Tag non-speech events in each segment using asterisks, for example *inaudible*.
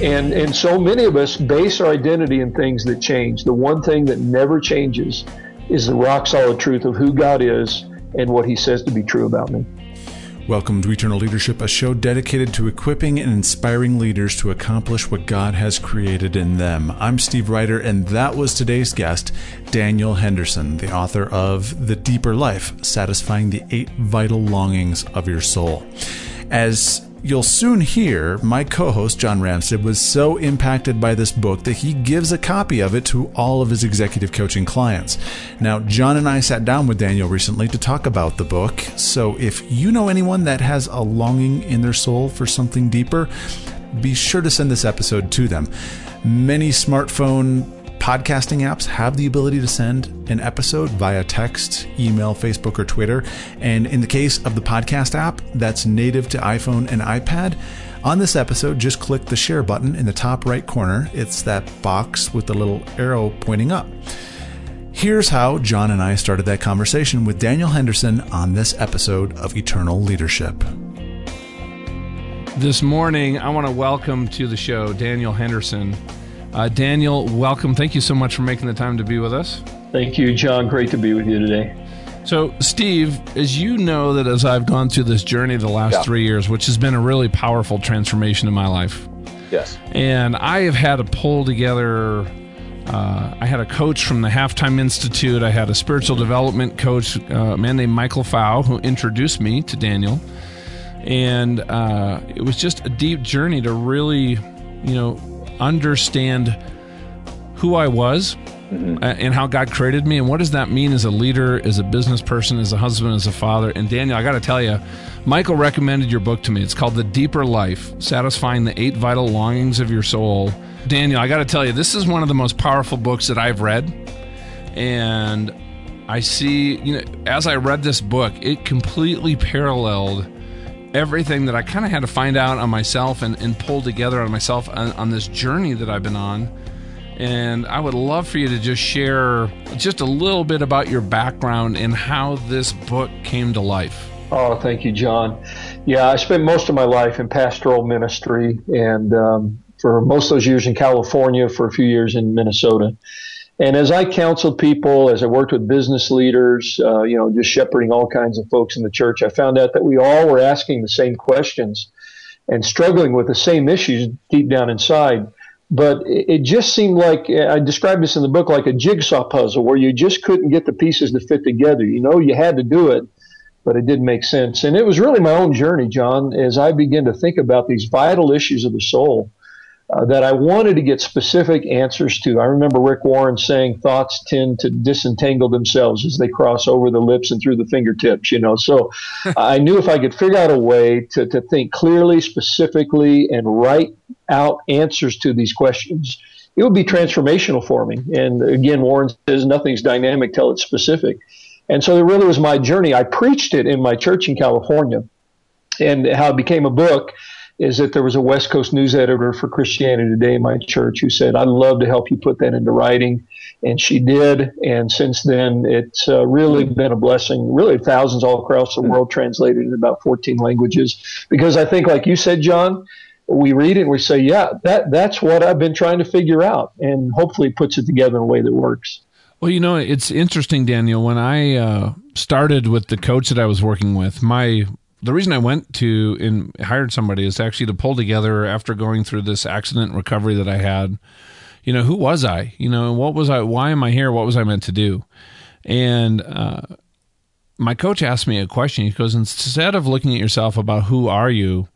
And, and so many of us base our identity in things that change. The one thing that never changes is the rock solid truth of who God is and what He says to be true about me. Welcome to Eternal Leadership, a show dedicated to equipping and inspiring leaders to accomplish what God has created in them. I'm Steve Ryder, and that was today's guest, Daniel Henderson, the author of The Deeper Life Satisfying the Eight Vital Longings of Your Soul. As You'll soon hear my co host, John Ramstead, was so impacted by this book that he gives a copy of it to all of his executive coaching clients. Now, John and I sat down with Daniel recently to talk about the book. So if you know anyone that has a longing in their soul for something deeper, be sure to send this episode to them. Many smartphone Podcasting apps have the ability to send an episode via text, email, Facebook, or Twitter. And in the case of the podcast app that's native to iPhone and iPad, on this episode, just click the share button in the top right corner. It's that box with the little arrow pointing up. Here's how John and I started that conversation with Daniel Henderson on this episode of Eternal Leadership. This morning, I want to welcome to the show Daniel Henderson. Uh, Daniel, welcome. Thank you so much for making the time to be with us. Thank you, John. Great to be with you today. So, Steve, as you know, that as I've gone through this journey the last yeah. three years, which has been a really powerful transformation in my life. Yes. And I have had to pull together. Uh, I had a coach from the Halftime Institute. I had a spiritual development coach, uh, a man named Michael Fow, who introduced me to Daniel. And uh, it was just a deep journey to really, you know, understand who I was mm-hmm. and how God created me and what does that mean as a leader, as a business person, as a husband, as a father. And Daniel, I got to tell you, Michael recommended your book to me. It's called The Deeper Life Satisfying the Eight Vital Longings of Your Soul. Daniel, I got to tell you, this is one of the most powerful books that I've read. And I see, you know, as I read this book, it completely paralleled everything that I kind of had to find out on myself and, and pull together on myself on, on, this journey that I've been on. And I would love for you to just share just a little bit about your background and how this book came to life. Oh, thank you, John. Yeah, I spent most of my life in pastoral ministry and um, for most of those years in California, for a few years in Minnesota. And as I counseled people, as I worked with business leaders, uh, you know, just shepherding all kinds of folks in the church, I found out that we all were asking the same questions and struggling with the same issues deep down inside. But it just seemed like I described this in the book like a jigsaw puzzle where you just couldn't get the pieces to fit together. You know, you had to do it, but it didn't make sense. And it was really my own journey, John, as I began to think about these vital issues of the soul uh, that I wanted to get specific answers to. I remember Rick Warren saying thoughts tend to disentangle themselves as they cross over the lips and through the fingertips, you know. So *laughs* I knew if I could figure out a way to, to think clearly, specifically, and write out answers to these questions, it would be transformational for me. And again, Warren says nothing's dynamic till it's specific. And so it really was my journey. I preached it in my church in California and how it became a book is that there was a West Coast news editor for Christianity Today in my church who said, I'd love to help you put that into writing. And she did. And since then, it's uh, really been a blessing. Really, thousands all across the world translated in about 14 languages. Because I think, like you said, John, we read it and we say, yeah, that, that's what I've been trying to figure out. And hopefully puts it together in a way that works. Well, you know, it's interesting, Daniel. When I uh, started with the coach that I was working with, my the reason I went to and hired somebody is actually to pull together after going through this accident recovery that I had. You know, who was I? You know, what was I? Why am I here? What was I meant to do? And uh, my coach asked me a question. He goes, instead of looking at yourself about who are you,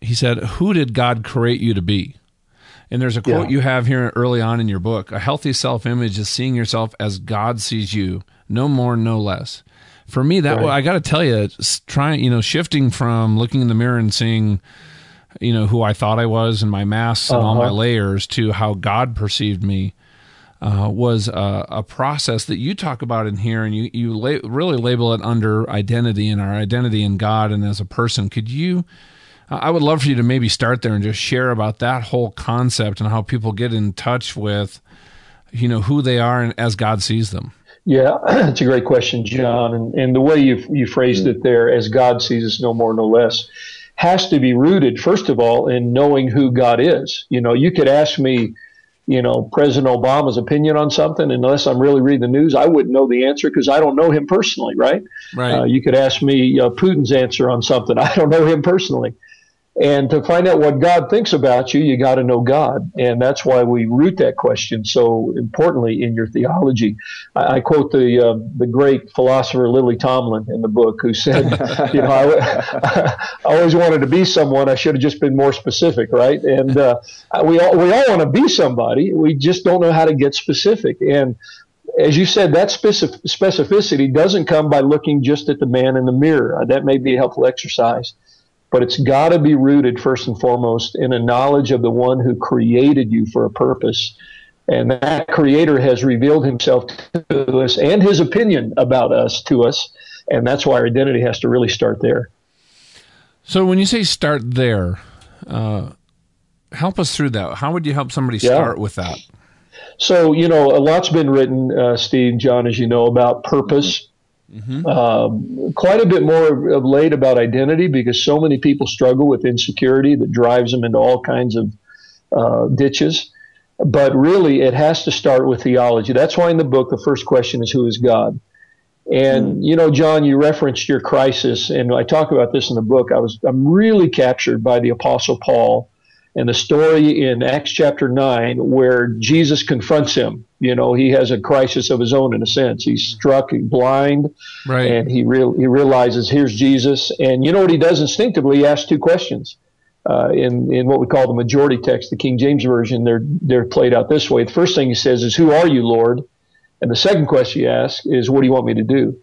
he said, who did God create you to be? And there's a quote yeah. you have here early on in your book: "A healthy self-image is seeing yourself as God sees you, no more, no less." For me that right. I got to tell you, trying you know shifting from looking in the mirror and seeing you know who I thought I was and my masks and uh-huh. all my uh-huh. layers to how God perceived me. Uh, was a, a, process that you talk about in here, and you you la- really label it under identity and our identity in God and as a person. Could you? I would love for you to maybe start there and just share about that whole concept and how people get in touch with, you know, who they are and as God sees them. Yeah, *clears throat* it's a great question, John. And, and the way you you phrased it there, as God sees us, no more, no less. has to be rooted, first of all, in knowing who God is. You know, you could ask me, you know, President Obama's opinion on something, unless I'm really reading the news, I wouldn't know the answer because I don't know him personally, right? Right. Uh, you could ask me uh, Putin's answer on something. *laughs* I don't know him personally. And to find out what God thinks about you, you got to know God. And that's why we root that question so importantly in your theology. I, I quote the, uh, the great philosopher Lily Tomlin in the book who said, *laughs* you know, I, *laughs* I, always wanted to be someone. I should have just been more specific, right? And uh, we all, we all want to be somebody. We just don't know how to get specific. And as you said, that specific, specificity doesn't come by looking just at the man in the mirror. That may be a helpful exercise but it's got to be rooted first and foremost in a knowledge of the one who created you for a purpose. And that creator has revealed himself to us and his opinion about us to us. And that's why our identity has to really start there. So when you say start there, uh, help us through that. How would you help somebody start with that? So, you know, a lot's been written, uh, Steve, John, as you know, about purpose Mm-hmm. Um, quite a bit more of late about identity because so many people struggle with insecurity that drives them into all kinds of uh, ditches. But really, it has to start with theology. That's why in the book, the first question is who is God? And mm. you know, John, you referenced your crisis, and I talk about this in the book. I was I'm really captured by the Apostle Paul and the story in Acts chapter 9 where Jesus confronts him. You know, he has a crisis of his own in a sense. He's struck blind, right. and he real, he realizes here's Jesus. And you know what he does instinctively? He asks two questions. Uh, in in what we call the majority text, the King James version, they're they're played out this way. The first thing he says is, "Who are you, Lord?" And the second question he asks is, "What do you want me to do?"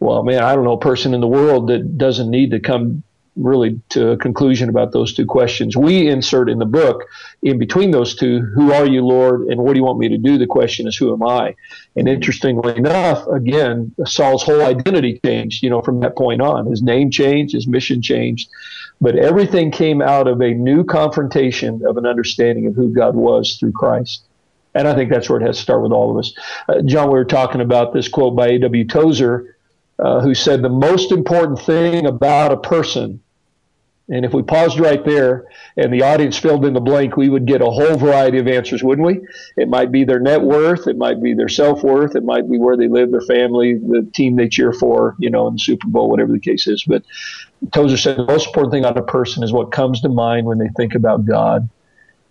Well, man, I don't know a person in the world that doesn't need to come really to a conclusion about those two questions. We insert in the book, in between those two, who are you, Lord, and what do you want me to do? The question is, who am I? And interestingly enough, again, Saul's whole identity changed, you know, from that point on. His name changed, his mission changed, but everything came out of a new confrontation of an understanding of who God was through Christ. And I think that's where it has to start with all of us. Uh, John, we were talking about this quote by A.W. Tozer, uh, who said the most important thing about a person and if we paused right there and the audience filled in the blank, we would get a whole variety of answers, wouldn't we? It might be their net worth, it might be their self worth, it might be where they live, their family, the team they cheer for, you know, in the Super Bowl, whatever the case is. But Tozer said the most important thing on a person is what comes to mind when they think about God.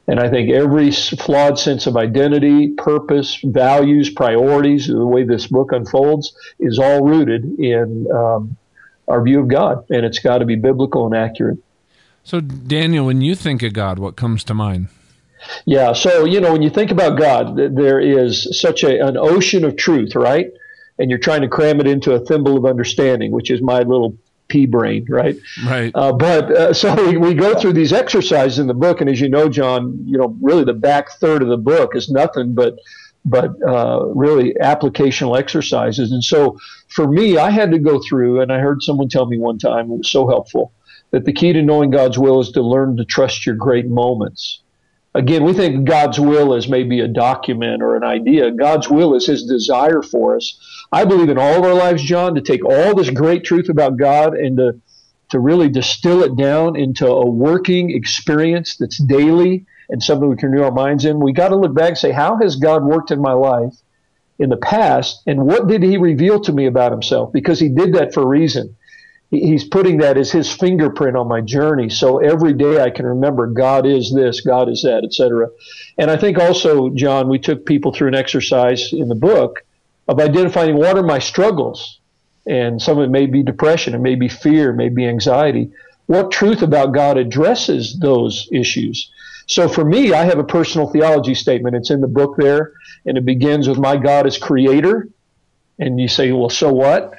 And I think every flawed sense of identity, purpose, values, priorities, the way this book unfolds, is all rooted in um, our view of God. And it's got to be biblical and accurate. So, Daniel, when you think of God, what comes to mind? Yeah, so, you know, when you think about God, there is such a, an ocean of truth, right? And you're trying to cram it into a thimble of understanding, which is my little pea brain, right? Right. Uh, but uh, *laughs* so we, we go through these exercises in the book, and as you know, John, you know, really the back third of the book is nothing but but uh, really applicational exercises. And so for me, I had to go through, and I heard someone tell me one time, it was so helpful that the key to knowing God's will is to learn to trust your great moments. Again, we think God's will is maybe a document or an idea. God's will is His desire for us. I believe in all of our lives, John, to take all this great truth about God and to, to really distill it down into a working experience that's daily and something we can renew our minds in. We got to look back and say, how has God worked in my life in the past? And what did He reveal to me about Himself? Because He did that for a reason he's putting that as his fingerprint on my journey. So every day I can remember God is this, God is that, etc. And I think also, John, we took people through an exercise in the book of identifying what are my struggles. And some of it may be depression, it may be fear, it may be anxiety. What truth about God addresses those issues? So for me, I have a personal theology statement. It's in the book there, and it begins with my God is creator. And you say, well, so what?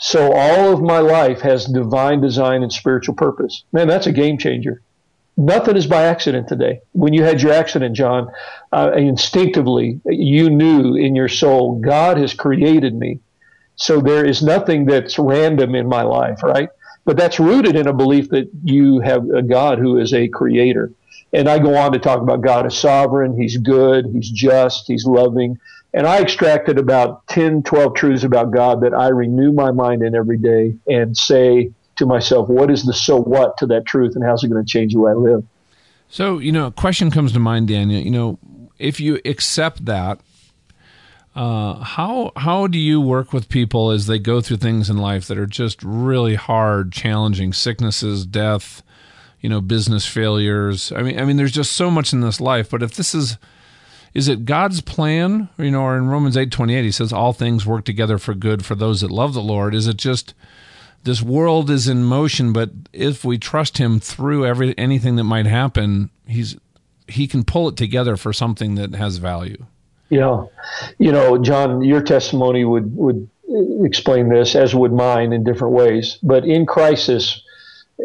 So all of my life has divine design and spiritual purpose. Man, that's a game changer. Nothing is by accident today. When you had your accident, John, uh, instinctively you knew in your soul, God has created me. So there is nothing that's random in my life, right? But that's rooted in a belief that you have a God who is a creator. And I go on to talk about God as sovereign. He's good. He's just. He's loving. And I extracted about 10, 12 truths about God that I renew my mind in every day and say to myself, what is the so what to that truth and how's it going to change the way I live? So, you know, a question comes to mind, Daniel. You know, if you accept that, uh, how how do you work with people as they go through things in life that are just really hard, challenging, sicknesses, death, you know, business failures? I mean, I mean, there's just so much in this life. But if this is is it God's plan? You know, or in Romans eight twenty eight, he says all things work together for good for those that love the Lord. Is it just this world is in motion, but if we trust Him through every anything that might happen, He's He can pull it together for something that has value. Yeah, you know, John, your testimony would would explain this, as would mine in different ways. But in crisis,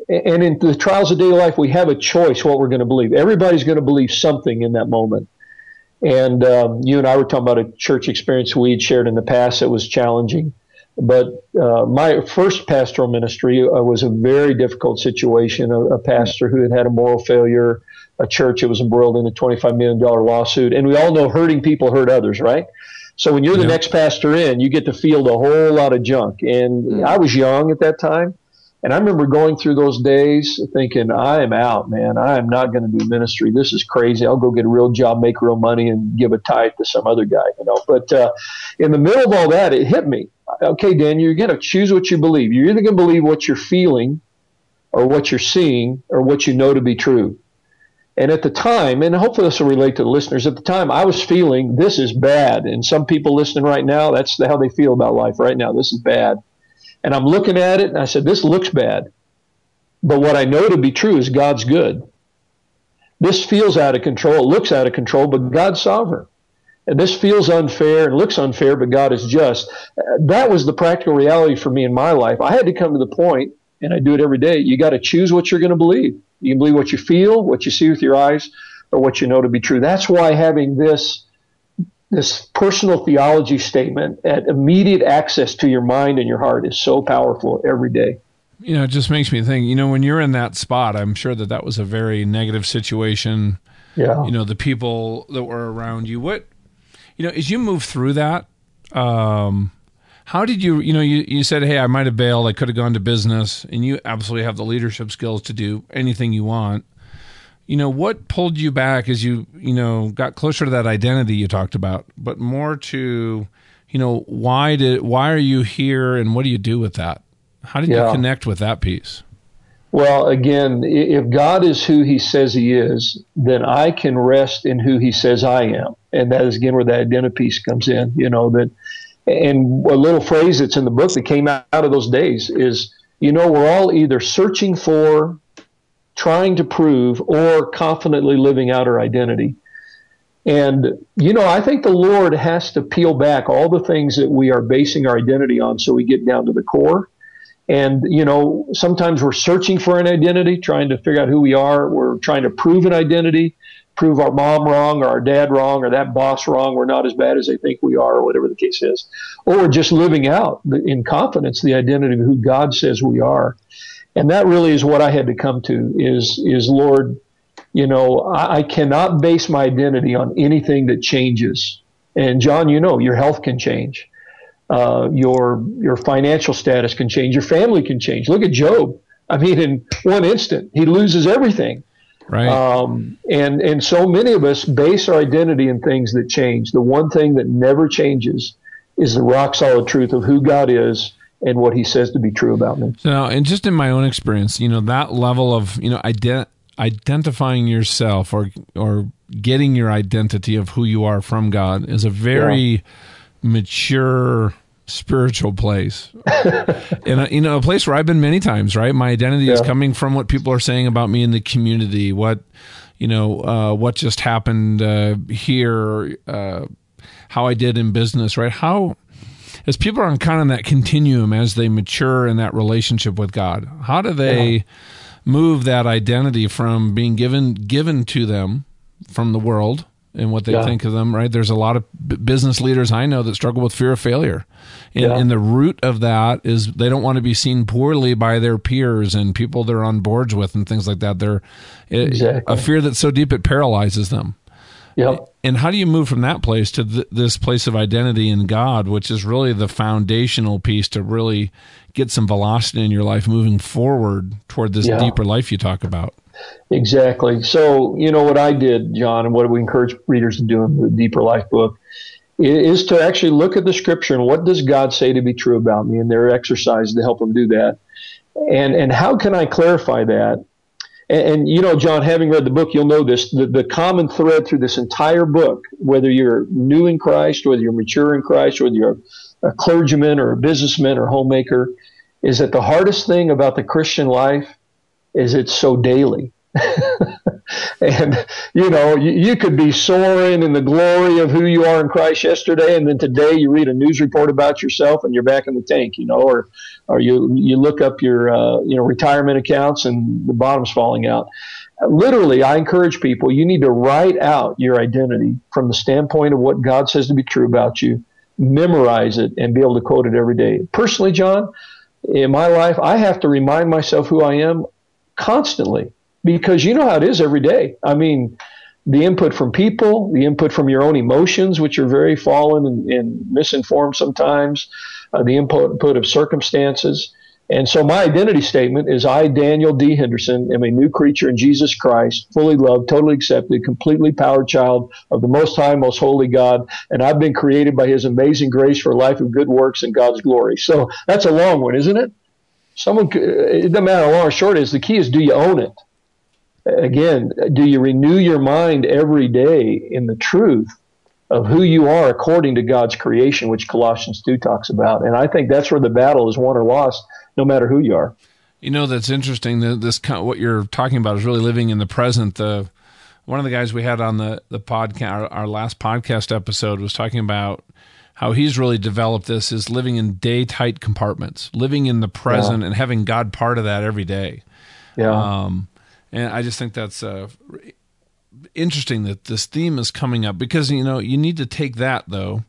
and in the trials of daily life, we have a choice what we're going to believe. Everybody's going to believe something in that moment. And um, you and I were talking about a church experience we had shared in the past that was challenging. But uh, my first pastoral ministry uh, was a very difficult situation. A, a, pastor who had had a moral failure, a church that was embroiled in a $25 million lawsuit. And we all know hurting people hurt others, right? So when you're the next pastor in, you get to field a whole lot of junk. And mm. I was young at that time. And I remember going through those days thinking, I am out, man. I am not going to do ministry. This is crazy. I'll go get a real job, make real money, and give a tithe to some other guy, you know. But uh, in the middle of all that, it hit me. Okay, Dan, you're going to choose what you believe. You're either going to believe what you're feeling or what you're seeing or what you know to be true. And at the time, and hopefully this will relate to the listeners, at the time I was feeling this is bad. And some people listening right now, that's how they feel about life right now. This is bad. And I'm looking at it and I said, this looks bad. But what I know to be true is God's good. This feels out of control. It looks out of control, but God's sovereign. And this feels unfair and looks unfair, but God is just. That was the practical reality for me in my life. I had to come to the point, and I do it every day. You got to choose what you're going to believe. You can believe what you feel, what you see with your eyes, or what you know to be true. That's why having this this personal theology statement at immediate access to your mind and your heart is so powerful every day. You know, it just makes me think, you know, when you're in that spot, I'm sure that that was a very negative situation. Yeah. You know, the people that were around you, what, you know, as you move through that, um, how did you, you know, you, you said, hey, I might have bailed, I could have gone to business, and you absolutely have the leadership skills to do anything you want you know what pulled you back as you you know got closer to that identity you talked about but more to you know why did why are you here and what do you do with that? How did yeah. you connect with that piece? Well again if god is who he says he is then i can rest in who he says i am. And that is again where that identity piece comes in you know that and a little phrase that's in the book that came out of those days is you know we're all either searching for trying to prove or confidently living out our identity. And, you know, I think the Lord has to peel back all the things that we are basing our identity on so we get down to the core. And, you know, sometimes we're searching for an identity, trying to figure out who we are. We're trying to prove an identity, prove our mom wrong or our dad wrong or that boss wrong. We're not as bad as they think we are or whatever the case is. Or just living out in confidence the identity of who God says we are and that really is what I had to come to is is Lord, you know, I, I cannot base my identity on anything that changes. And John, you know, your health can change, uh, your your financial status can change, your family can change. Look at Job. I mean, in one instant, he loses everything. Right. Um, and and so many of us base our identity in things that change. The one thing that never changes is the rock solid truth of who God is and what he says to be true about me. So, and just in my own experience, you know, that level of, you know, ident- identifying yourself or or getting your identity of who you are from God is a very yeah. mature spiritual place. *laughs* and you know, a place where I've been many times, right? My identity yeah. is coming from what people are saying about me in the community, what you know, uh, what just happened uh, here, uh, how I did in business, right? How as people are on kind of that continuum as they mature in that relationship with God, how do they yeah. move that identity from being given given to them from the world and what they yeah. think of them? Right? There's a lot of b- business leaders I know that struggle with fear of failure, and, yeah. and the root of that is they don't want to be seen poorly by their peers and people they're on boards with and things like that. They're exactly. a fear that's so deep it paralyzes them. Yep. And how do you move from that place to th- this place of identity in God, which is really the foundational piece to really get some velocity in your life moving forward toward this yeah. deeper life you talk about? Exactly. So, you know, what I did, John, and what we encourage readers to do in the Deeper Life book is to actually look at the scripture and what does God say to be true about me, and there are exercises to help them do that. And and how can I clarify that? And, and, you know, John, having read the book, you'll know this. The, the common thread through this entire book, whether you're new in Christ, whether you're mature in Christ, whether you're a clergyman or a businessman or homemaker, is that the hardest thing about the Christian life is it's so daily. *laughs* *laughs* and you know you, you, could be soaring in the glory of who you are in Christ yesterday, and then today you read a news report about yourself and you're back in the tank, you know, or or you you look up your uh, you know retirement accounts and the bottom's falling out. Literally, I encourage people you need to write out your identity from the standpoint of what God says to be true about you, memorize it, and be able to quote it every day. Personally, John, in my life, I have to remind myself who I am constantly because you know how it is every day. I mean, the input from people, the input from your own emotions, which are very fallen and, and misinformed sometimes, uh, the input, of circumstances. And so my identity statement is I, Daniel D. Henderson, am a new creature in Jesus Christ, fully loved, totally accepted, completely powered child of the Most High, Most Holy God, and I've been created by His amazing grace for a life of good works and God's glory. So that's a long one, isn't it? Someone, it doesn't matter how long or short it is. The key is do you own it? Again, do you renew your mind every day in the truth of who you are according to God's creation, which Colossians 2 talks about? And I think that's where the battle is won or lost, no matter who you are. You know, that's interesting. This what you're talking about is really living in the present. The one of the guys we had on the the podcast, our, our last podcast episode, was talking about how he's really developed this is living in day tight compartments, living in the present, yeah. and having God part of that every day. Yeah. Um, and I just think that's uh, interesting that this theme is coming up because you know you need to take that though.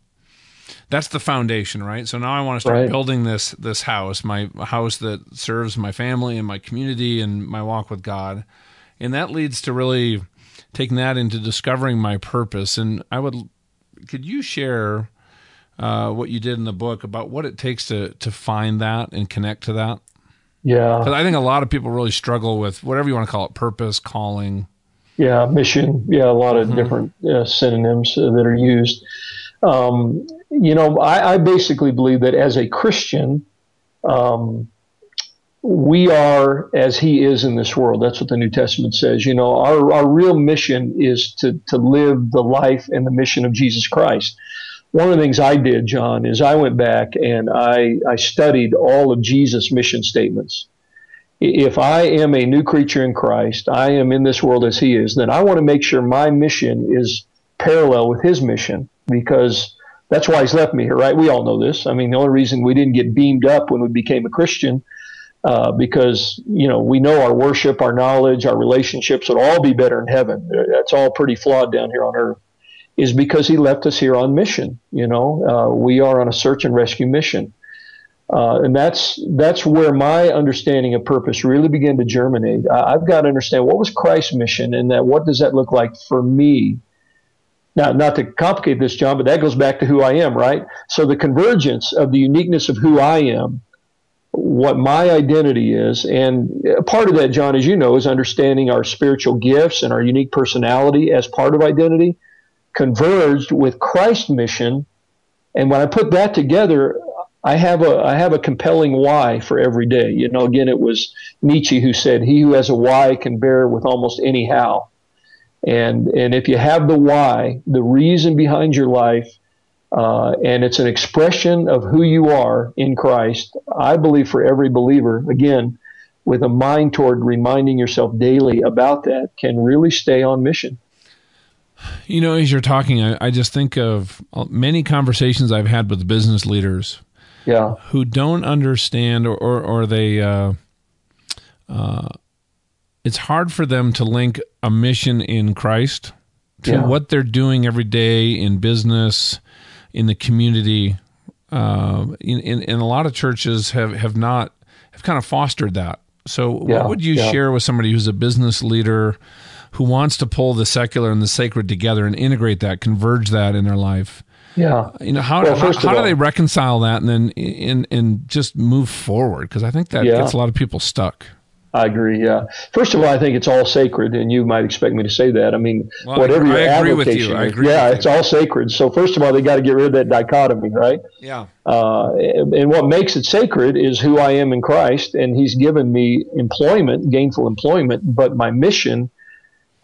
That's the foundation, right? So now I want to start right. building this this house, my house that serves my family and my community and my walk with God, and that leads to really taking that into discovering my purpose. And I would, could you share uh, what you did in the book about what it takes to to find that and connect to that? Yeah. Because I think a lot of people really struggle with whatever you want to call it purpose, calling. Yeah, mission. Yeah, a lot of mm-hmm. different uh, synonyms uh, that are used. Um, you know, I, I, basically believe that as a Christian, um, we are as He is in this world. That's what the New Testament says. You know, our, our real mission is to, to live the life and the mission of Jesus Christ one of the things I did, John, is I went back and I, I studied all of Jesus' mission statements. If I am a new creature in Christ, I am in this world as He is, then I want to make sure my mission is parallel with His mission because that's why He's left me here, right? We all know this. I mean, the only reason we didn't get beamed up when we became a Christian uh, because you know we know our worship, our knowledge, our relationships would all be better in heaven. That's all pretty flawed down here on earth is because he left us here on mission. You know, uh, we are on a search and rescue mission. Uh, and that's that's where my understanding of purpose really began to germinate. I, have got to understand what was Christ's mission, and that what does that look like for me. Now, not to complicate this, John, but that goes back to who I am, right? So the convergence of the uniqueness of who I am, what my identity is, and part of that, John, as you know, is understanding our spiritual gifts and our unique personality as part of identity converged with Christ's mission. And when I put that together, I have a I have a compelling why for every day. You know, again, it was Nietzsche who said, "He who has a why can bear with almost any how." And and if you have the why, the reason behind your life, uh, and it's an expression of who you are in Christ, I believe for every believer, again, with a mind toward reminding yourself daily about that, can really stay on mission. You know, as you're talking, I, I, just think of many conversations I've had with business leaders, yeah, who don't understand or or, or they. Uh, uh, it's hard for them to link a mission in Christ to yeah. what they're doing every day in business, in the community. Uh, in, in, in, a lot of churches have, have not have kind of fostered that. So, yeah, what would you yeah. share with somebody who's a business leader who wants to pull the secular and the sacred together and integrate that, converge that in their life. Yeah. You know, how, well, how, how all, do they reconcile that and then and, and just move forward? Because I think that yeah. gets a lot of people stuck. I agree. Yeah. First of all, I think it's all sacred, and you might expect me to say that. I mean, well, whatever your I agree with you. I agree yeah, it's all sacred. So first of all, they got to get rid of that dichotomy, right? Yeah. Uh, and what makes it sacred is who I am in Christ, and He's given me employment, gainful employment, but my mission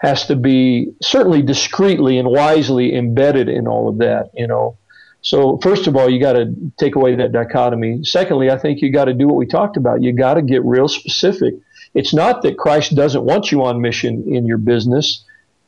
has to be certainly discreetly and wisely embedded in all of that. You know. So first of all, you got to take away that dichotomy. Secondly, I think you got to do what we talked about. You got to get real specific it's not that Christ doesn't want you on mission in your business.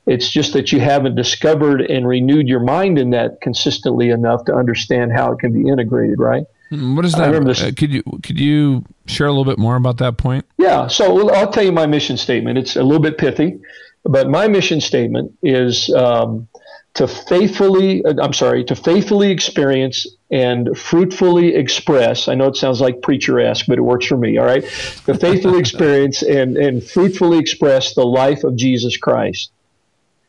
It's just that you haven't discovered and renewed your mind in that consistently enough to understand how it can be integrated, right? What is that? Uh, could you could you share a little bit more about that point? Yeah, so I'll tell you my mission statement. It's a little bit pithy, but my mission statement is um, to faithfully, uh, I'm sorry, to faithfully experience and fruitfully express. I know it sounds like preacher esque, but it works for me. All right. To faithfully *laughs* experience and, and fruitfully express the life of Jesus Christ.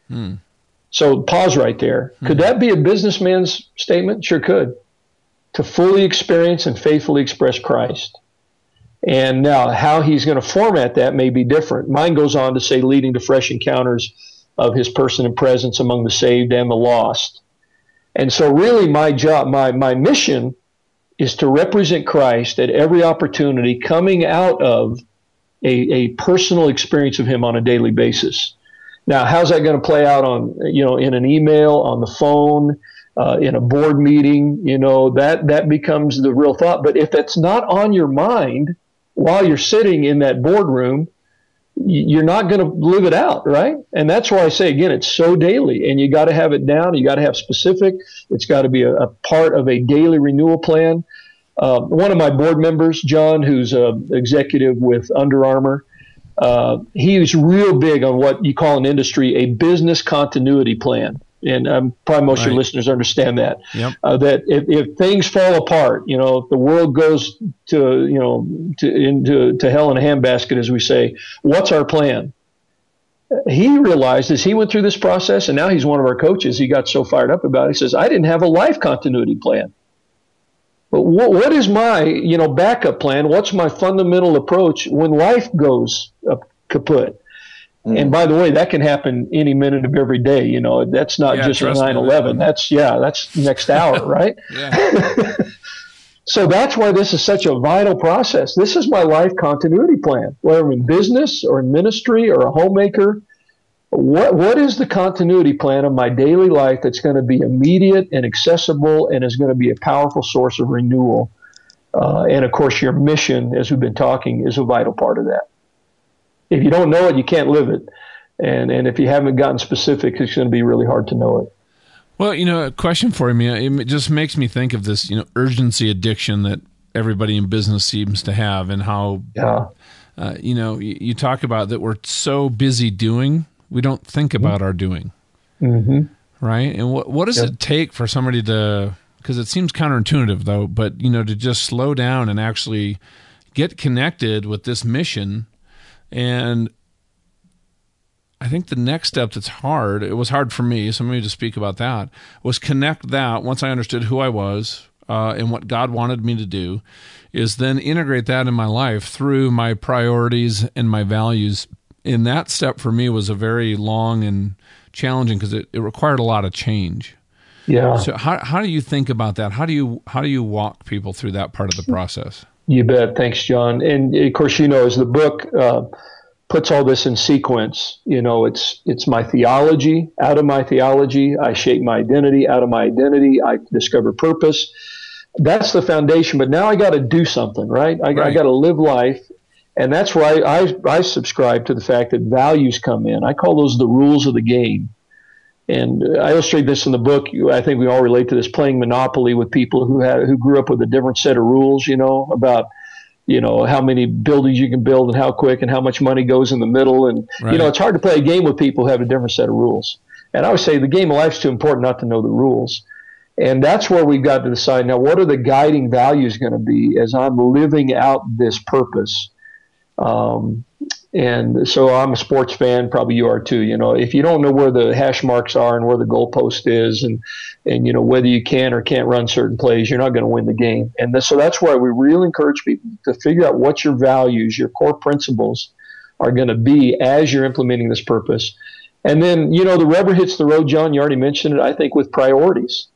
Hmm. So pause right there. Hmm. Could that be a businessman's statement? Sure could. To fully experience and faithfully express Christ. And now, how he's going to format that may be different. Mine goes on to say, leading to fresh encounters of his person and presence among the saved and the lost. And so, really, my job, my, my mission is to represent Christ at every opportunity coming out of a, a personal experience of him on a daily basis. Now, how's that going to play out on, you know, in an email, on the phone, uh, in a board meeting? You know, that, that becomes the real thought. But if that's not on your mind while you're sitting in that boardroom, you're not going to live it out, right? And that's why I say again, it's so daily, and you got to have it down. You got to have specific. It's got to be a, a, part of a daily renewal plan. Uh, one of my board members, John, who's an executive with Under Armour, uh, he's real big on what you call in industry a business continuity plan and um, probably most right. of your listeners understand that. Yep. Uh, that if, if, things fall apart, you know, if the world goes to you know to into to hell in a handbasket, as we say, what's our plan? He realized as he went through this process, and now he's one of our coaches. He got so fired up about it. He says, "I didn't have a life continuity plan." But what, what is my you know backup plan? What's my fundamental approach when life goes kaput? Mm. And by the way, that can happen any minute of every day. You know, that's not yeah, just 9 11. That's, yeah, that's next hour, *laughs* right? *laughs* so that's why this is such a vital process. This is my life continuity plan, whether I'm in business or in ministry or a homemaker. What, what is the continuity plan of my daily life that's going to be immediate and accessible and is going to be a powerful source of renewal? Uh, and of course, your mission, as we've been talking, is a vital part of that if you don't know it, you can't live it. And and if you haven't gotten specific, it's going to be really hard to know it. Well, you know, a question for me. It just makes me think of this, you know, urgency addiction that everybody in business seems to have, and how, yeah. uh, you know, you, you, talk about that we're so busy doing, we don't think mm-hmm. about our doing, mm-hmm. right? And what what does yep. it take for somebody to? Because it seems counterintuitive, though, but you know, to just slow down and actually get connected with this mission and I think the next step that's hard, it was hard for me, so maybe to speak about that, was connect that once I understood who I was uh, and what God wanted me to do, is then integrate that in my life through my priorities and my values. And that step for me was a very long and challenging because it, it required a lot of change. Yeah. So how how do you think about that? How do you how do you walk people through that part of the process? You bet. Thanks, John. And of course, you know, as the book uh, puts all this in sequence, you know, it's it's my theology. Out of my theology, I shape my identity. Out of my identity, I discover purpose. That's the foundation. But now I got to do something, right? I, right. I got to live life, and that's why I, I I subscribe to the fact that values come in. I call those the rules of the game. And I illustrate this in the book. I think we all relate to this playing Monopoly with people who have, who grew up with a different set of rules, you know, about, you know, how many buildings you can build and how quick and how much money goes in the middle. And, right. you know, it's hard to play a game with people who have a different set of rules. And I would say the game of life is too important not to know the rules. And that's where we've got to decide now what are the guiding values going to be as I'm living out this purpose? Um, And so I'm a sports fan, probably you are too. You know, if you don't know where the hash marks are and where the goalpost is, and and you know whether you can or can't run certain plays, you're not going to win the game. And so that's why we really encourage people to figure out what your values, your core principles, are going to be as you're implementing this purpose. And then you know the rubber hits the road, John. You already mentioned it. I think with priorities.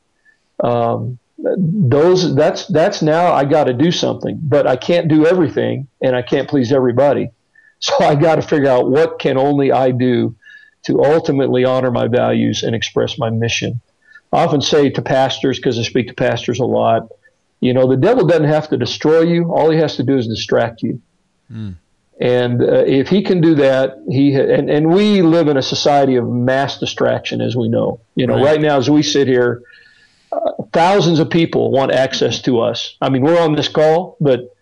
Um, those that's that's now I got to do something, but I can't do everything, and I can't please everybody. So I got to figure out what can only I do to ultimately honor my values and express my mission. I often say to pastors, because I speak to pastors a lot, you know, the devil doesn't have to destroy you. All he has to do is distract you. Mm. And uh, if he can do that, he ha- and, and we live in a society of mass distraction, as we know. You know, right, right now as we sit here, uh, thousands of people want access to us. I mean, we're on this call, but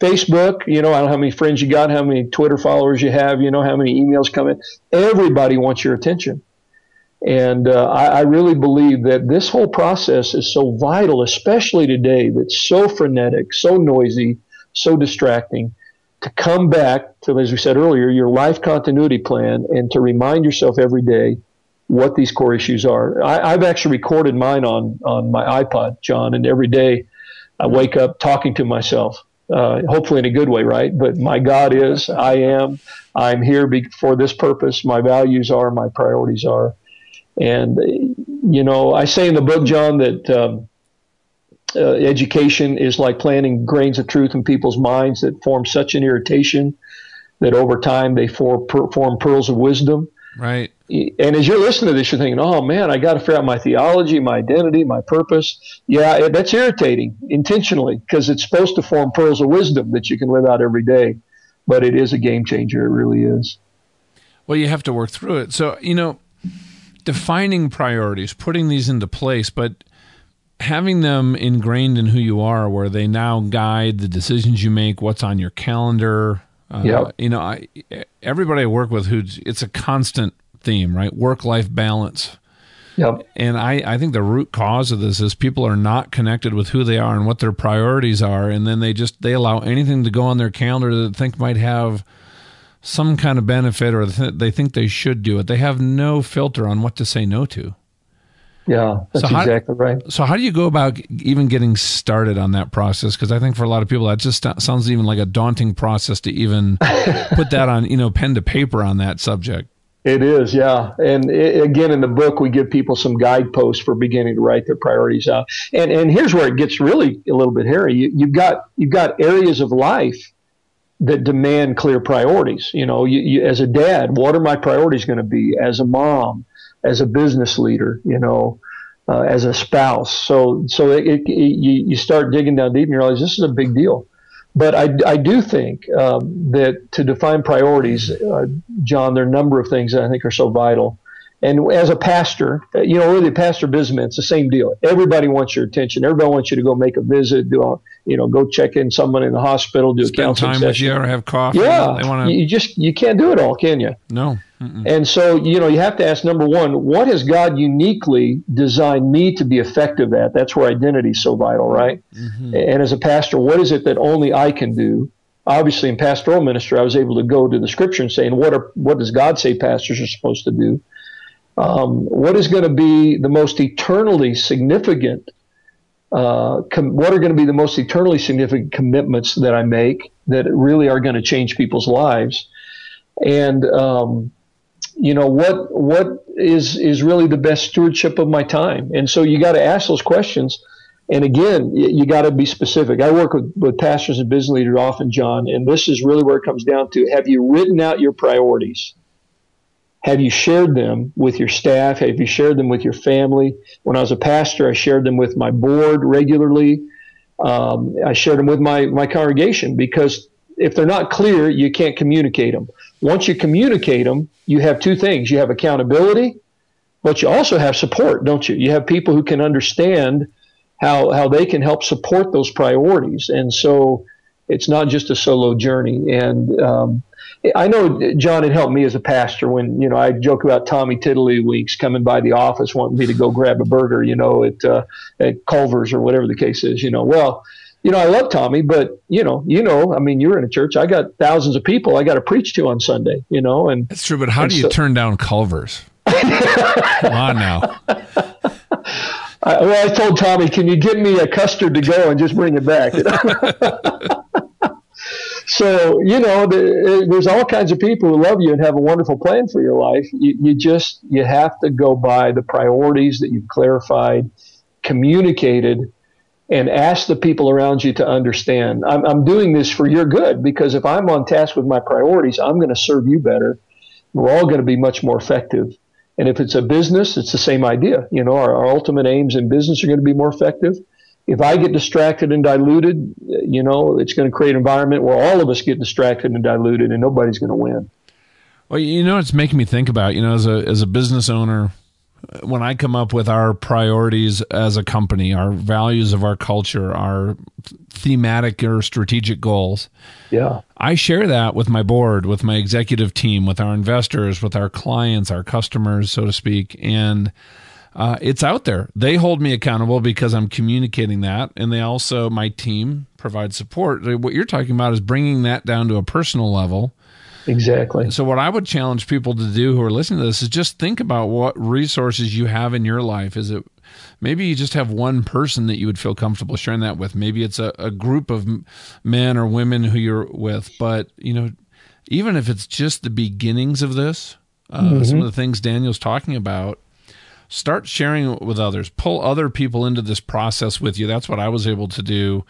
Facebook, you know, I don't know how many friends you got, how many Twitter followers you have, you know, how many emails come in. Everybody wants your attention. And uh, I, I, really believe that this whole process is so vital, especially today, that's so frenetic, so noisy, so distracting, to come back to, as we said earlier, your life continuity plan and to remind yourself every day what these core issues are. I, have actually recorded mine on, on my iPod, John, and every day I wake up talking to myself uh, hopefully in a good way, right? But my God is, I am, I'm here be- for this purpose. My values are, my priorities are. And, you know, I say in the book, John, that um, uh, education is like planting grains of truth in people's minds that form such an irritation that over time they form, per- form pearls of wisdom. Right. And as you're listening to this, you're thinking, "Oh man, I got to figure out my theology, my identity, my purpose." Yeah, that's irritating intentionally because it's supposed to form pearls of wisdom that you can live out every day. But it is a game changer. It really is. Well, you have to work through it. So you know, defining priorities, putting these into place, but having them ingrained in who you are, where they now guide the decisions you make, what's on your calendar, uh, yep. You know, I, everybody I work with, who's it's a constant theme, right? Work life balance. Yep. And I, I think the root cause of this is people are not connected with who they are and what their priorities are, and then they just they allow anything to go on their calendar that they think might have some kind of benefit or they think they should do it. They have no filter on what to say no to. Yeah, that's so how, exactly right. So, how do you go about even getting started on that process? Because I think for a lot of people, that just sounds even like a daunting process to even *laughs* put that on, you know, pen to paper on that subject. It is, yeah. And it, again, in the book, we give people some guideposts for beginning to write their priorities out. And and here's where it gets really a little bit hairy. You, you've got you've got areas of life that demand clear priorities. You know, you, you, as a dad, what are my priorities going to be? As a mom, as a business leader, you know, uh, as a spouse. So, so it, it, you, you start digging down deep and you realize this is a big deal. But I, I do think um, that to define priorities, uh, John, there are a number of things that I think are so vital. And as a pastor, you know, really a pastor businessman, it's the same deal. Everybody wants your attention. Everybody wants you to go make a visit, do a, you know, go check in someone in the hospital, do Spend a counseling time session. with you or have coffee. Yeah, wanna... you just you can't do it all, can you? No. Mm-mm. And so, you know, you have to ask number one, what has God uniquely designed me to be effective at? That's where identity is so vital, right? Mm-hmm. And as a pastor, what is it that only I can do? Obviously, in pastoral ministry, I was able to go to the scripture and say, and what are what does God say pastors are supposed to do? Um, what is going to be the most eternally significant? Uh, com- what are going to be the most eternally significant commitments that I make that really are going to change people's lives? And um, you know what what is is really the best stewardship of my time? And so you got to ask those questions. And again you got to be specific. I work with, with pastors and business leaders often john and this is really where it comes down to have you written out your priorities? Have you shared them with your staff? Have you shared them with your family? When i was a pastor i shared them with my board regularly. Um, i shared them with my, my congregation because if they're not clear you can't communicate them once you communicate them, you have two things. You have accountability, but you also have support, don't you? You have people who can understand how, how they can help support those priorities. And so it's not just a solo journey. And um, I know John had helped me as a pastor when, you know, I joke about Tommy Tiddlywinks coming by the office wanting me to go grab a burger, you know, at, uh, at Culver's or whatever the case is, you know. Well, you know, I love Tommy, but you know, you know, I mean, you're in a church. I got thousands of people I got to preach to on Sunday. You know, and that's true. But how do you so, turn down Culver's? Come on now. *laughs* I, well, I told Tommy, can you give me a custard to go and just bring it back? *laughs* so you know, the, there's all kinds of people who love you and have a wonderful plan for your life. You, you just you have to go by the priorities that you've clarified, communicated and ask the people around you to understand. I'm, I'm doing this for your good because if I'm on task with my priorities, I'm going to serve you better. We're all going to be much more effective. And if it's a business, it's the same idea. You know, our, our ultimate aims in business are going to be more effective. If I get distracted and diluted, you know, it's going to create an environment where all of us get distracted and diluted and nobody's going to win. Well, you know, it's making me think about, you know, as a, as a business owner, when I come up with our priorities as a company, our values of our culture, our thematic or strategic goals. Yeah. I share that with my board, with my executive team, with our investors, with our clients, our customers, so to speak. And uh, it's out there. They hold me accountable because I'm communicating that. And they also, my team, provide support. What you're talking about is bringing that down to a personal level Exactly. So, what I would challenge people to do who are listening to this is just think about what resources you have in your life. Is it maybe you just have one person that you would feel comfortable sharing that with? Maybe it's a, a group of men or women who you're with. But, you know, even if it's just the beginnings of this, uh, mm-hmm. some of the things Daniel's talking about, start sharing it with others. Pull other people into this process with you. That's what I was able to do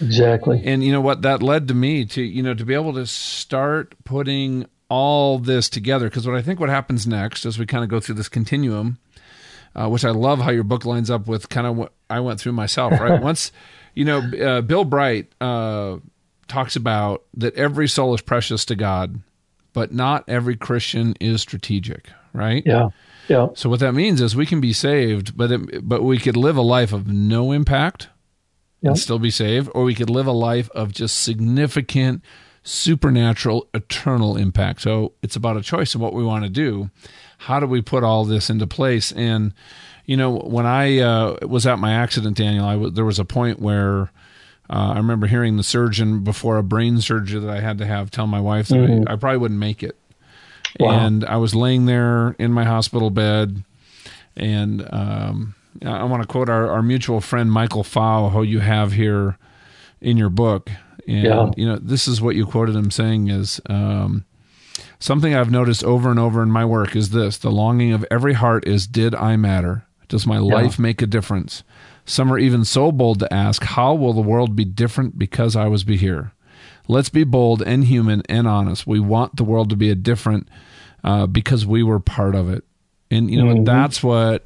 Exactly. And you know what that led to me to you know to be able to start putting all this together because what I think what happens next as we kind of go through this continuum, uh, which I love how your book lines up with kind of what I went through myself. Right. *laughs* Once, you know, uh, Bill Bright uh, talks about that every soul is precious to God, but not every Christian is strategic. Right. Yeah. Yeah. So what that means is we can be saved, but it, but we could live a life of no impact yep. and still be saved, or we could live a life of just significant, supernatural, eternal impact. So it's about a choice of what we want to do. How do we put all this into place? And you know, when I uh, was at my accident, Daniel, I w- there was a point where. Uh, I remember hearing the surgeon before a brain surgery that I had to have tell my wife that mm-hmm. I, I, probably wouldn't make it. Wow. And I was laying there in my hospital bed, and um, I want to quote our, our mutual friend Michael Pfau, who you have here in your book. And, yeah. you know, this is what you quoted him saying is um, something I've noticed over and over in my work is this the longing of every heart is, Did I matter? Does my yeah. life make a difference? Some are even so bold to ask, How will the world be different because I was be here? Let's be bold and human and honest. We want the world to be a different uh, because we were part of it. And, you know, mm-hmm. that's what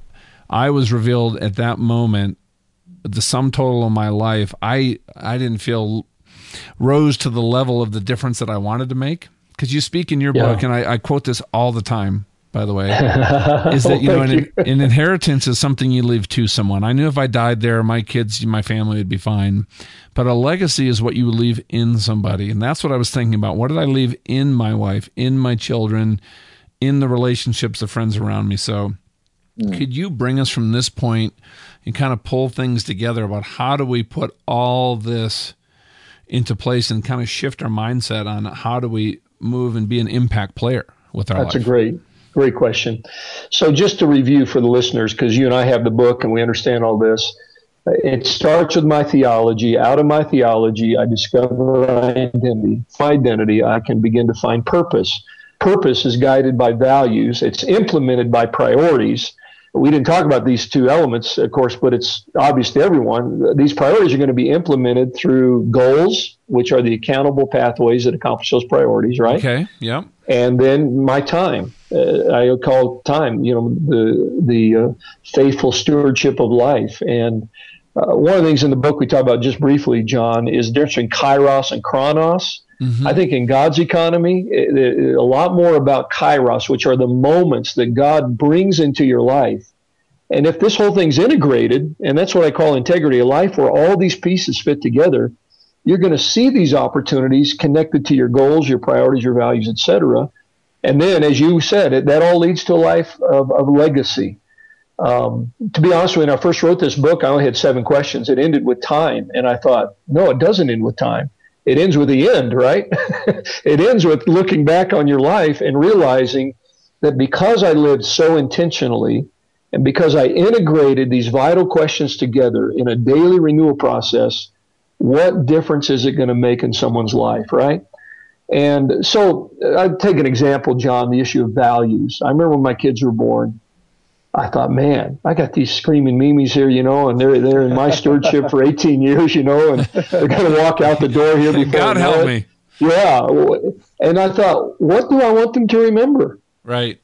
I was revealed at that moment the sum total of my life I I didn't feel rose to the level of the difference that I wanted to make. Because you speak in your yeah. book and I, I, quote this all the time by the way *laughs* is that you know an, you. an, inheritance is something you leave to someone. I knew if I died there my kids my family would be fine. But a legacy is what you leave in somebody. And that's what I was thinking about. What did I leave in my wife in my children in the relationships the friends around me? So Mm. Could you bring us from this point and kind of pull things together about how do we put all this into place and kind of shift our mindset on how do we move and be an impact player with our That's life? a great great question. So just to review for the listeners because you and I have the book and we understand all this. It starts with my theology. Out of my theology, I discover identity. My identity, I can begin to find purpose. Purpose is guided by values. It's implemented by priorities we didn't talk about these two elements, of course, but it's obvious to everyone. These priorities are going to be implemented through goals, which are the accountable pathways that accomplish those priorities, right? Okay. Yeah. And then my time, uh, I call time, you know, the the uh, faithful stewardship of life. And uh, one of the things in the book we talk about just briefly, John, is the difference between kairos and chronos. Mm-hmm. I think in God's economy, it, it, a lot more about kairos, which are the moments that God brings into your life. And if this whole thing's integrated, and that's what I call integrity of life, where all these pieces fit together, you're going to see these opportunities connected to your goals, your priorities, your values, etc. And then, as you said, it, that all leads to a life of, of legacy. Um, to be honest with you, when I first wrote this book, I only had seven questions. It ended with time. And I thought, no, it doesn't end with time. It ends with the end, right? *laughs* it ends with looking back on your life and realizing that because I lived so intentionally and because I integrated these vital questions together in a daily renewal process, what difference is it going to make in someone's life, right? And so uh, I'd take an example, John, the issue of values. I remember when my kids were born, I thought, man, I got these screaming memes here, you know, and they're they're in my stewardship for *laughs* 18 years, you know, and they're going to walk out the door here before. God help me. Yeah, and I thought, what do I want them to remember? Right.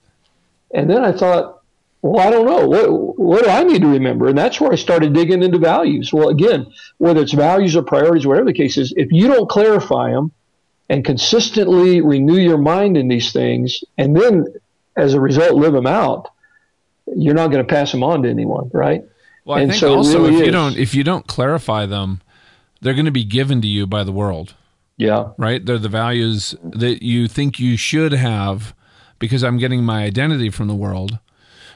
And then I thought, well, I don't know. What what do I need to remember? And that's where I started digging into values. Well, again, whether it's values or priorities, whatever the case is, if you don't clarify them and consistently renew your mind in these things, and then as a result live them out, you're not going to pass them on to anyone, right? Well, I and think so also really if is. you don't if you don't clarify them, they're going to be given to you by the world. Yeah. Right? They're the values that you think you should have because I'm getting my identity from the world.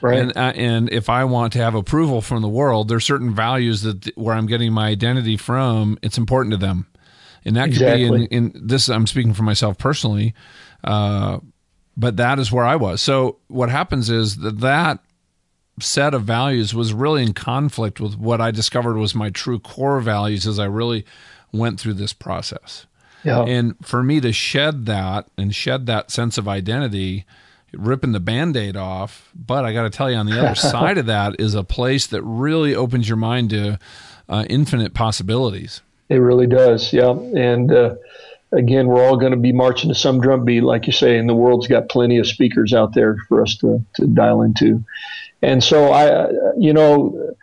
Right. And, uh, and if I want to have approval from the world, there's certain values that where I'm getting my identity from. It's important to them, and that could exactly. be in, in this. I'm speaking for myself personally, uh, but that is where I was. So what happens is that that set of values was really in conflict with what I discovered was my true core values as I really went through this process. Yeah. And for me to shed that and shed that sense of identity, ripping the band-aid off, but I got to tell you on the other *laughs* side of that is a place that really opens your mind to uh, infinite possibilities. It really does. Yeah. And uh, again, we're all going to be marching to some drum beat, like you say, and the world's got plenty of speakers out there for us to, to dial into. And so I, you know,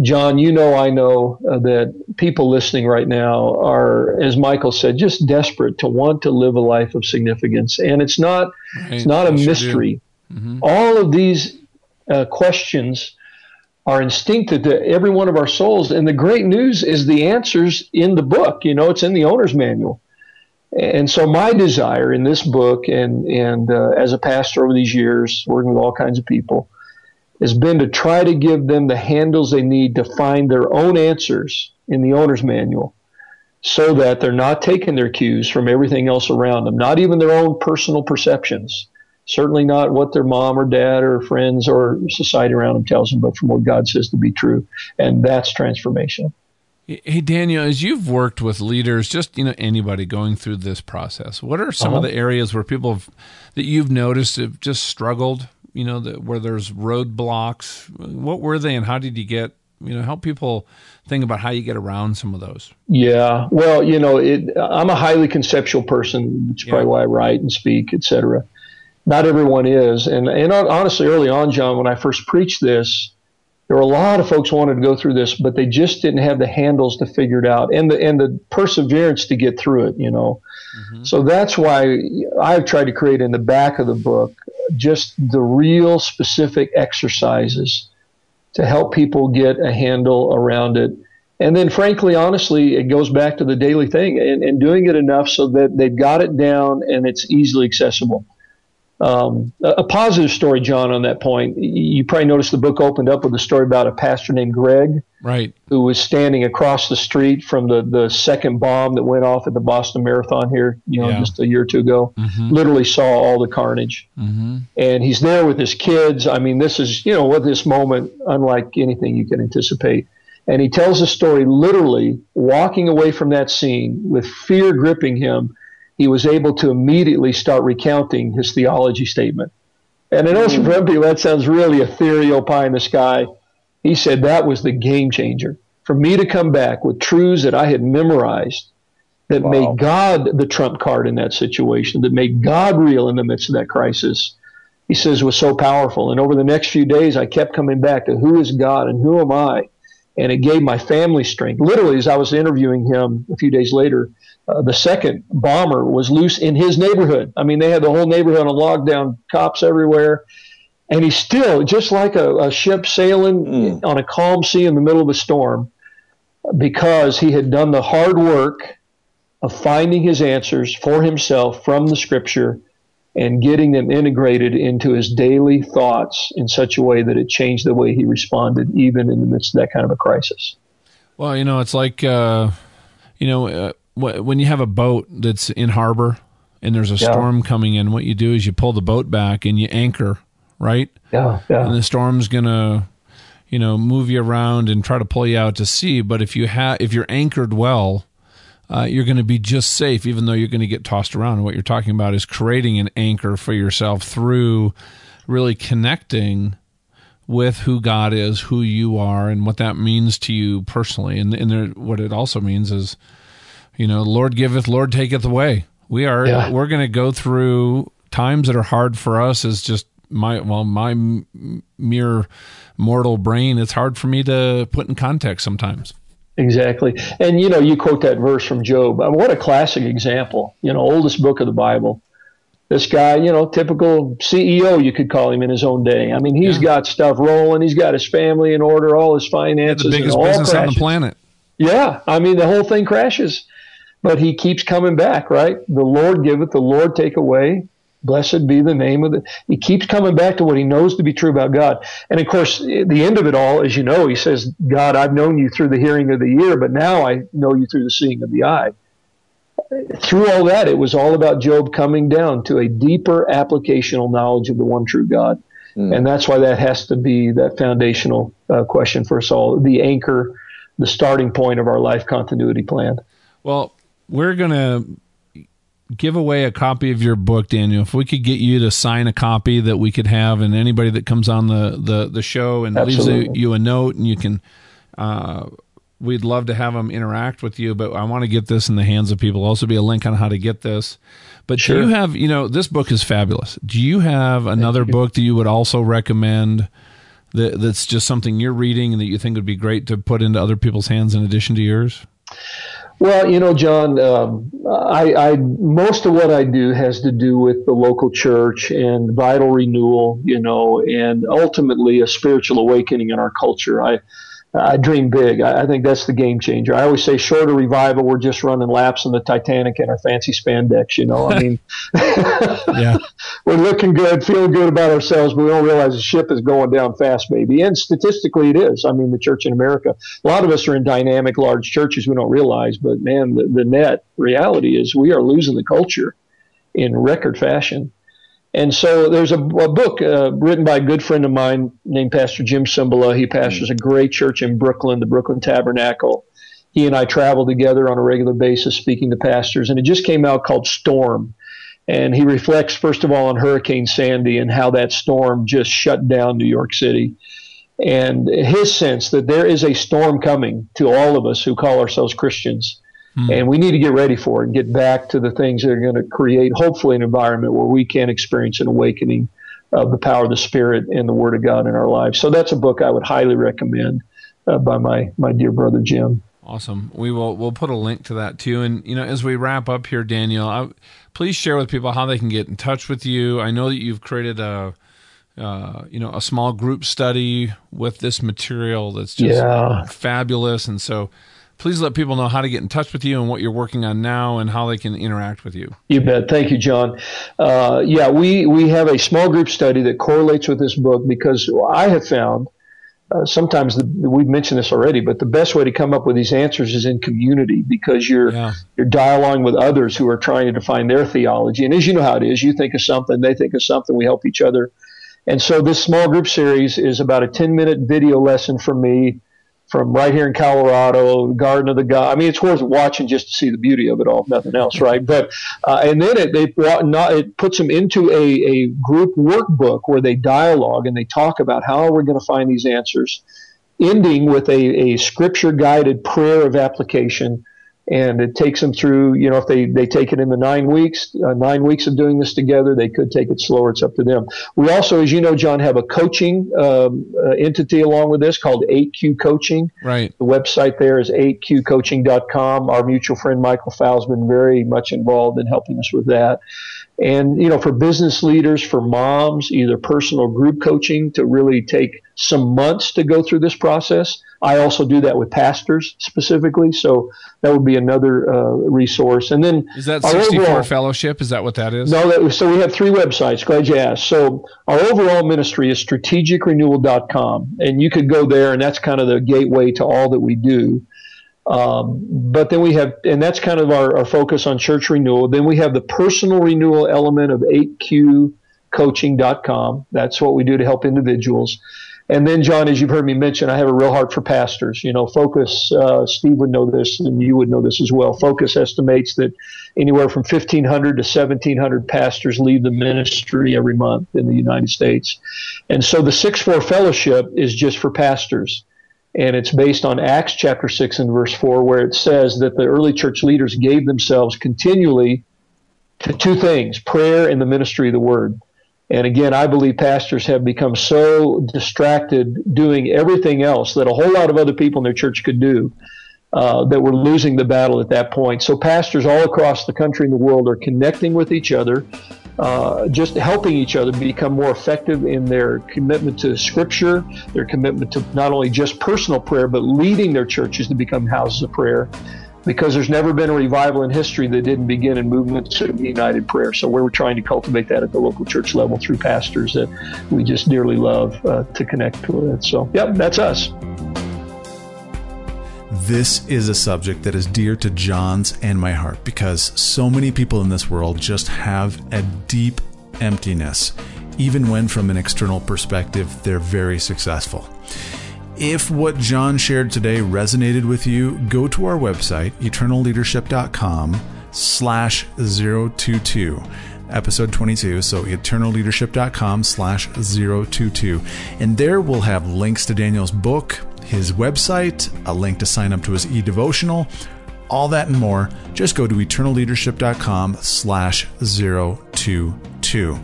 John, you know, I know uh, that people listening right now are, as Michael said, just desperate to want to live a life of significance, and it's not, right. it's not a mystery. Mm-hmm. All of these uh, questions are instinctive to every one of our souls, and the great news is the answers in the book. You know, it's in the owner's manual. And so, my desire in this book, and and uh, as a pastor over these years, working with all kinds of people, has been to try to give them the handles they need to find their own answers in the owner's manual so that they're not taking their cues from everything else around them, not even their own personal perceptions. Certainly not what their mom or dad or friends or society around them tells them, but from what God says to be true. And that's transformation. Hey Daniel, as you've worked with leaders, just you know anybody going through this process, what are some uh-huh. of the areas where people have, that you've noticed have just struggled you know, the, where there's roadblocks? What were they, and how did you get? You know, help people think about how you get around some of those. Yeah, well, you know, it, I'm a highly conceptual person, which is yeah. probably why I write and speak, etc. Not everyone is, and and honestly, early on, John, when I first preached this, there were a lot of folks wanted to go through this, but they just didn't have the handles to figure it out and the and the perseverance to get through it. You know, mm-hmm. so that's why I've tried to create in the back of the book just the real specific exercises to help people get a handle around it. And then, frankly, honestly, it goes back to the daily thing and, and doing it enough so that they've got it down and it's easily accessible. Um, a, positive story, John, on that point. You probably noticed the book opened up with a story about a pastor named Greg, right, who was standing across the street from the the second bomb that went off at the Boston Marathon here, you know, yeah. just a year or two ago. Mm-hmm. Literally saw all the carnage, mm-hmm. and he's there with his kids. I mean, this is you know what this moment unlike anything you can anticipate. And he tells the story literally walking away from that scene with fear gripping him he was able to immediately start recounting his theology statement. And I know for some people that sounds really ethereal, pie in the sky. He said that was the game changer. For me to come back with truths that I had memorized that wow. made God the trump card in that situation, that made God real in the midst of that crisis, he says was so powerful. And over the next few days, I kept coming back to who is God and who am I? And it gave my family strength. Literally, as I was interviewing him a few days later, uh, the second bomber was loose in his neighborhood. I mean, they had the whole neighborhood on lockdown, cops everywhere. And he's still just like a, a ship sailing mm. on a calm sea in the middle of a storm because he had done the hard work of finding his answers for himself from the scripture and getting them integrated into his daily thoughts in such a way that it changed the way he responded, even in the midst of that kind of a crisis. Well, you know, it's like, uh, you know, uh, when you have a boat that's in harbor and there's a yeah. storm coming in, what you do is you pull the boat back and you anchor, right? Yeah, yeah. And the storm's gonna, you know, move you around and try to pull you out to sea. But if you have, if you're anchored well, uh, you're going to be just safe, even though you're going to get tossed around. And what you're talking about is creating an anchor for yourself through really connecting with who God is, who you are, and what that means to you personally. And, and there, what it also means is, you know, Lord giveth, Lord taketh away. We are yeah. we're going to go through times that are hard for us Is just my well my mere mortal brain. It's hard for me to put in context sometimes. Exactly. And, you know, you quote that verse from Job. Uh, what a classic example, you know, oldest book of the Bible. This guy, you know, typical CEO, you could call him in his own day. I mean, he's yeah. got stuff rolling. He's got his family in order, all his finances. Yeah, the biggest business crashes. on the planet. Yeah. I mean, the whole thing crashes. But he keeps coming back, right? The Lord giveth, the Lord take away. Blessed be the name of the. He keeps coming back to what he knows to be true about God. And of course, the end of it all, as you know, he says, God, I've known you through the hearing of the ear, but now I know you through the seeing of the eye. Through all that, it was all about Job coming down to a deeper applicational knowledge of the one true God. Mm. And that's why that has to be that foundational uh, question for us all the anchor, the starting point of our life continuity plan. Well, we're going to give away a copy of your book, Daniel. If we could get you to sign a copy that we could have, and anybody that comes on the the, the show and Absolutely. leaves you a note, and you can, uh, we'd love to have them interact with you. But I want to get this in the hands of people. Also, be a link on how to get this. But sure. do you have, you know, this book is fabulous. Do you have another you. book that you would also recommend? That, that's just something you're reading and that you think would be great to put into other people's hands in addition to yours? Well, you know, John, um, I, I, most of what I do has to do with the local church and vital renewal, you know, and ultimately a spiritual awakening in our culture. I I dream big. I, I, think that's the game changer. I always say, short of revival, we're just running laps in the Titanic in our fancy spandex. You know, I mean, *laughs* yeah, *laughs* we're looking good, feeling good about ourselves, but we don't realize the ship is going down fast, baby. And statistically, it is. I mean, the church in America, a lot of us are in dynamic, large churches we don't realize, but man, the, the net reality is we are losing the culture in record fashion. And so there's a, a book uh, written by a good friend of mine named Pastor Jim Cymbala. He pastors a great church in Brooklyn, the Brooklyn Tabernacle. He and I travel together on a regular basis speaking to pastors, and it just came out called Storm. And he reflects, first of all, on Hurricane Sandy and how that storm just shut down New York City. And his sense that there is a storm coming to all of us who call ourselves Christians Hmm. And we need to get ready for it and get back to the things that are going to create, hopefully, an environment where we can experience an awakening of the power of the Spirit and the Word of God in our lives. So that's a book I would highly recommend uh, by my my dear brother Jim. Awesome. We will we'll put a link to that too. And you know, as we wrap up here, Daniel, I, please share with people how they can get in touch with you. I know that you've created a uh, you know a small group study with this material that's just yeah. fabulous, and so please let people know how to get in touch with you and what you're working on now and how they can interact with you. You bet. Thank you, John. Uh, yeah, we, we have a small group study that correlates with this book because I have found uh, sometimes the, we've mentioned this already, but the best way to come up with these answers is in community because you're yeah. you're dialoguing with others who are trying to define their theology. And as you know how it is, you think of something, they think of something, we help each other. And so this small group series is about a 10 minute video lesson from me from right here in Colorado, Garden of the God. I mean, it's worth watching just to see the beauty of it all, nothing else, right? But uh, and then it they not, it puts them into a, a group workbook where they dialogue and they talk about how we're going to find these answers, ending with a, a scripture guided prayer of application and it takes them through you know if they they take it in the nine weeks uh, nine weeks of doing this together they could take it slower. It's up to them. We also as you know john have a coaching um, uh, entity along with this called 8q coaching. Right. The website there is 8qcoaching.com our mutual friend michael fowles has been very much involved in helping us with that And, you know, for business leaders, for moms, either personal group coaching to really take some months to go through this process. I also do that with pastors specifically. So that would be another uh, resource. And then is that 64 overall, fellowship? Is that what that is? No, that, so we have three websites. Glad you asked. So our overall ministry is strategicrenewal.com. And you could go there and that's kind of the gateway to all that we do. Um, but then we have, and that's kind of our, our, focus on church renewal. Then we have the personal renewal element of 8qcoaching.com. That's what we do to help individuals. And then, John, as you've heard me mention, I have a real heart for pastors. You know, Focus, uh, Steve would know this, and you would know this as well. Focus estimates that anywhere from 1,500 to 1,700 pastors leave the ministry every month in the United States. And so the 6 4 fellowship is just for pastors and it's based on Acts chapter 6 and verse 4, where it says that the early church leaders gave themselves continually to two things prayer and the ministry of the word. And again, I believe pastors have become so distracted doing everything else that a whole lot of other people in their church could do. Uh, that we're losing the battle at that point. So pastors all across the country and the world are connecting with each other, uh, just helping each other become more effective in their commitment to Scripture, their commitment to not only just personal prayer, but leading their churches to become houses of prayer. Because there's never been a revival in history that didn't begin in movements of united prayer. So we're trying to cultivate that at the local church level through pastors that we just dearly love uh, to connect with. So, yep, that's us. This is a subject that is dear to John's and my heart because so many people in this world just have a deep emptiness, even when from an external perspective they're very successful. If what John shared today resonated with you, go to our website, eternalleadership.com slash 022 episode 22 so eternalleadership.com slash 022 and there we'll have links to daniel's book his website, a link to sign up to his e-devotional, all that and more, just go to eternalleadership.com slash 022.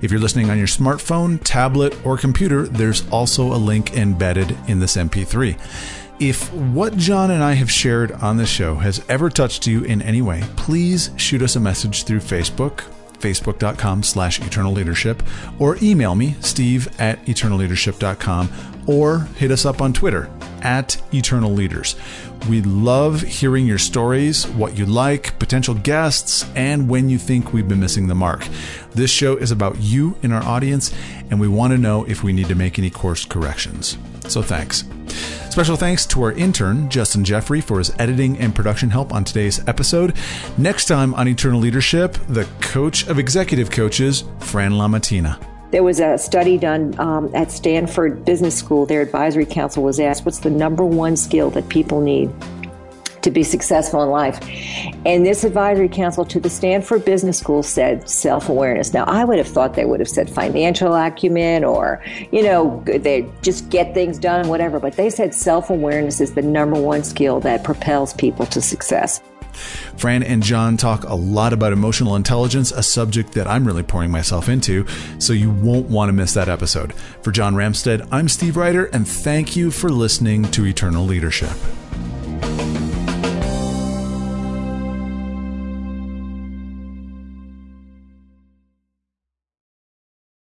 If you're listening on your smartphone, tablet, or computer, there's also a link embedded in this MP3. If what John and I have shared on this show has ever touched you in any way, please shoot us a message through Facebook, facebook.com slash eternal leadership, or email me, steve at eternalleadership.com, or hit us up on Twitter at Eternal Leaders. We love hearing your stories, what you like, potential guests, and when you think we've been missing the mark. This show is about you in our audience, and we want to know if we need to make any course corrections. So thanks. Special thanks to our intern, Justin Jeffrey, for his editing and production help on today's episode. Next time on Eternal Leadership, the coach of executive coaches, Fran LaMattina. There was a study done um, at Stanford Business School. Their advisory council was asked, What's the number one skill that people need? to be successful in life. And this advisory council to the Stanford Business School said self awareness. Now, I would have thought they would have said financial acumen or, you know, they just get things done, whatever. But they said self awareness is the number one skill that propels people to success. Fran and John talk a lot about emotional intelligence, a subject that I'm really pouring myself into, so you won't want to miss that episode. For John Ramstead, I'm Steve Ryder, and thank you for listening to Eternal Leadership.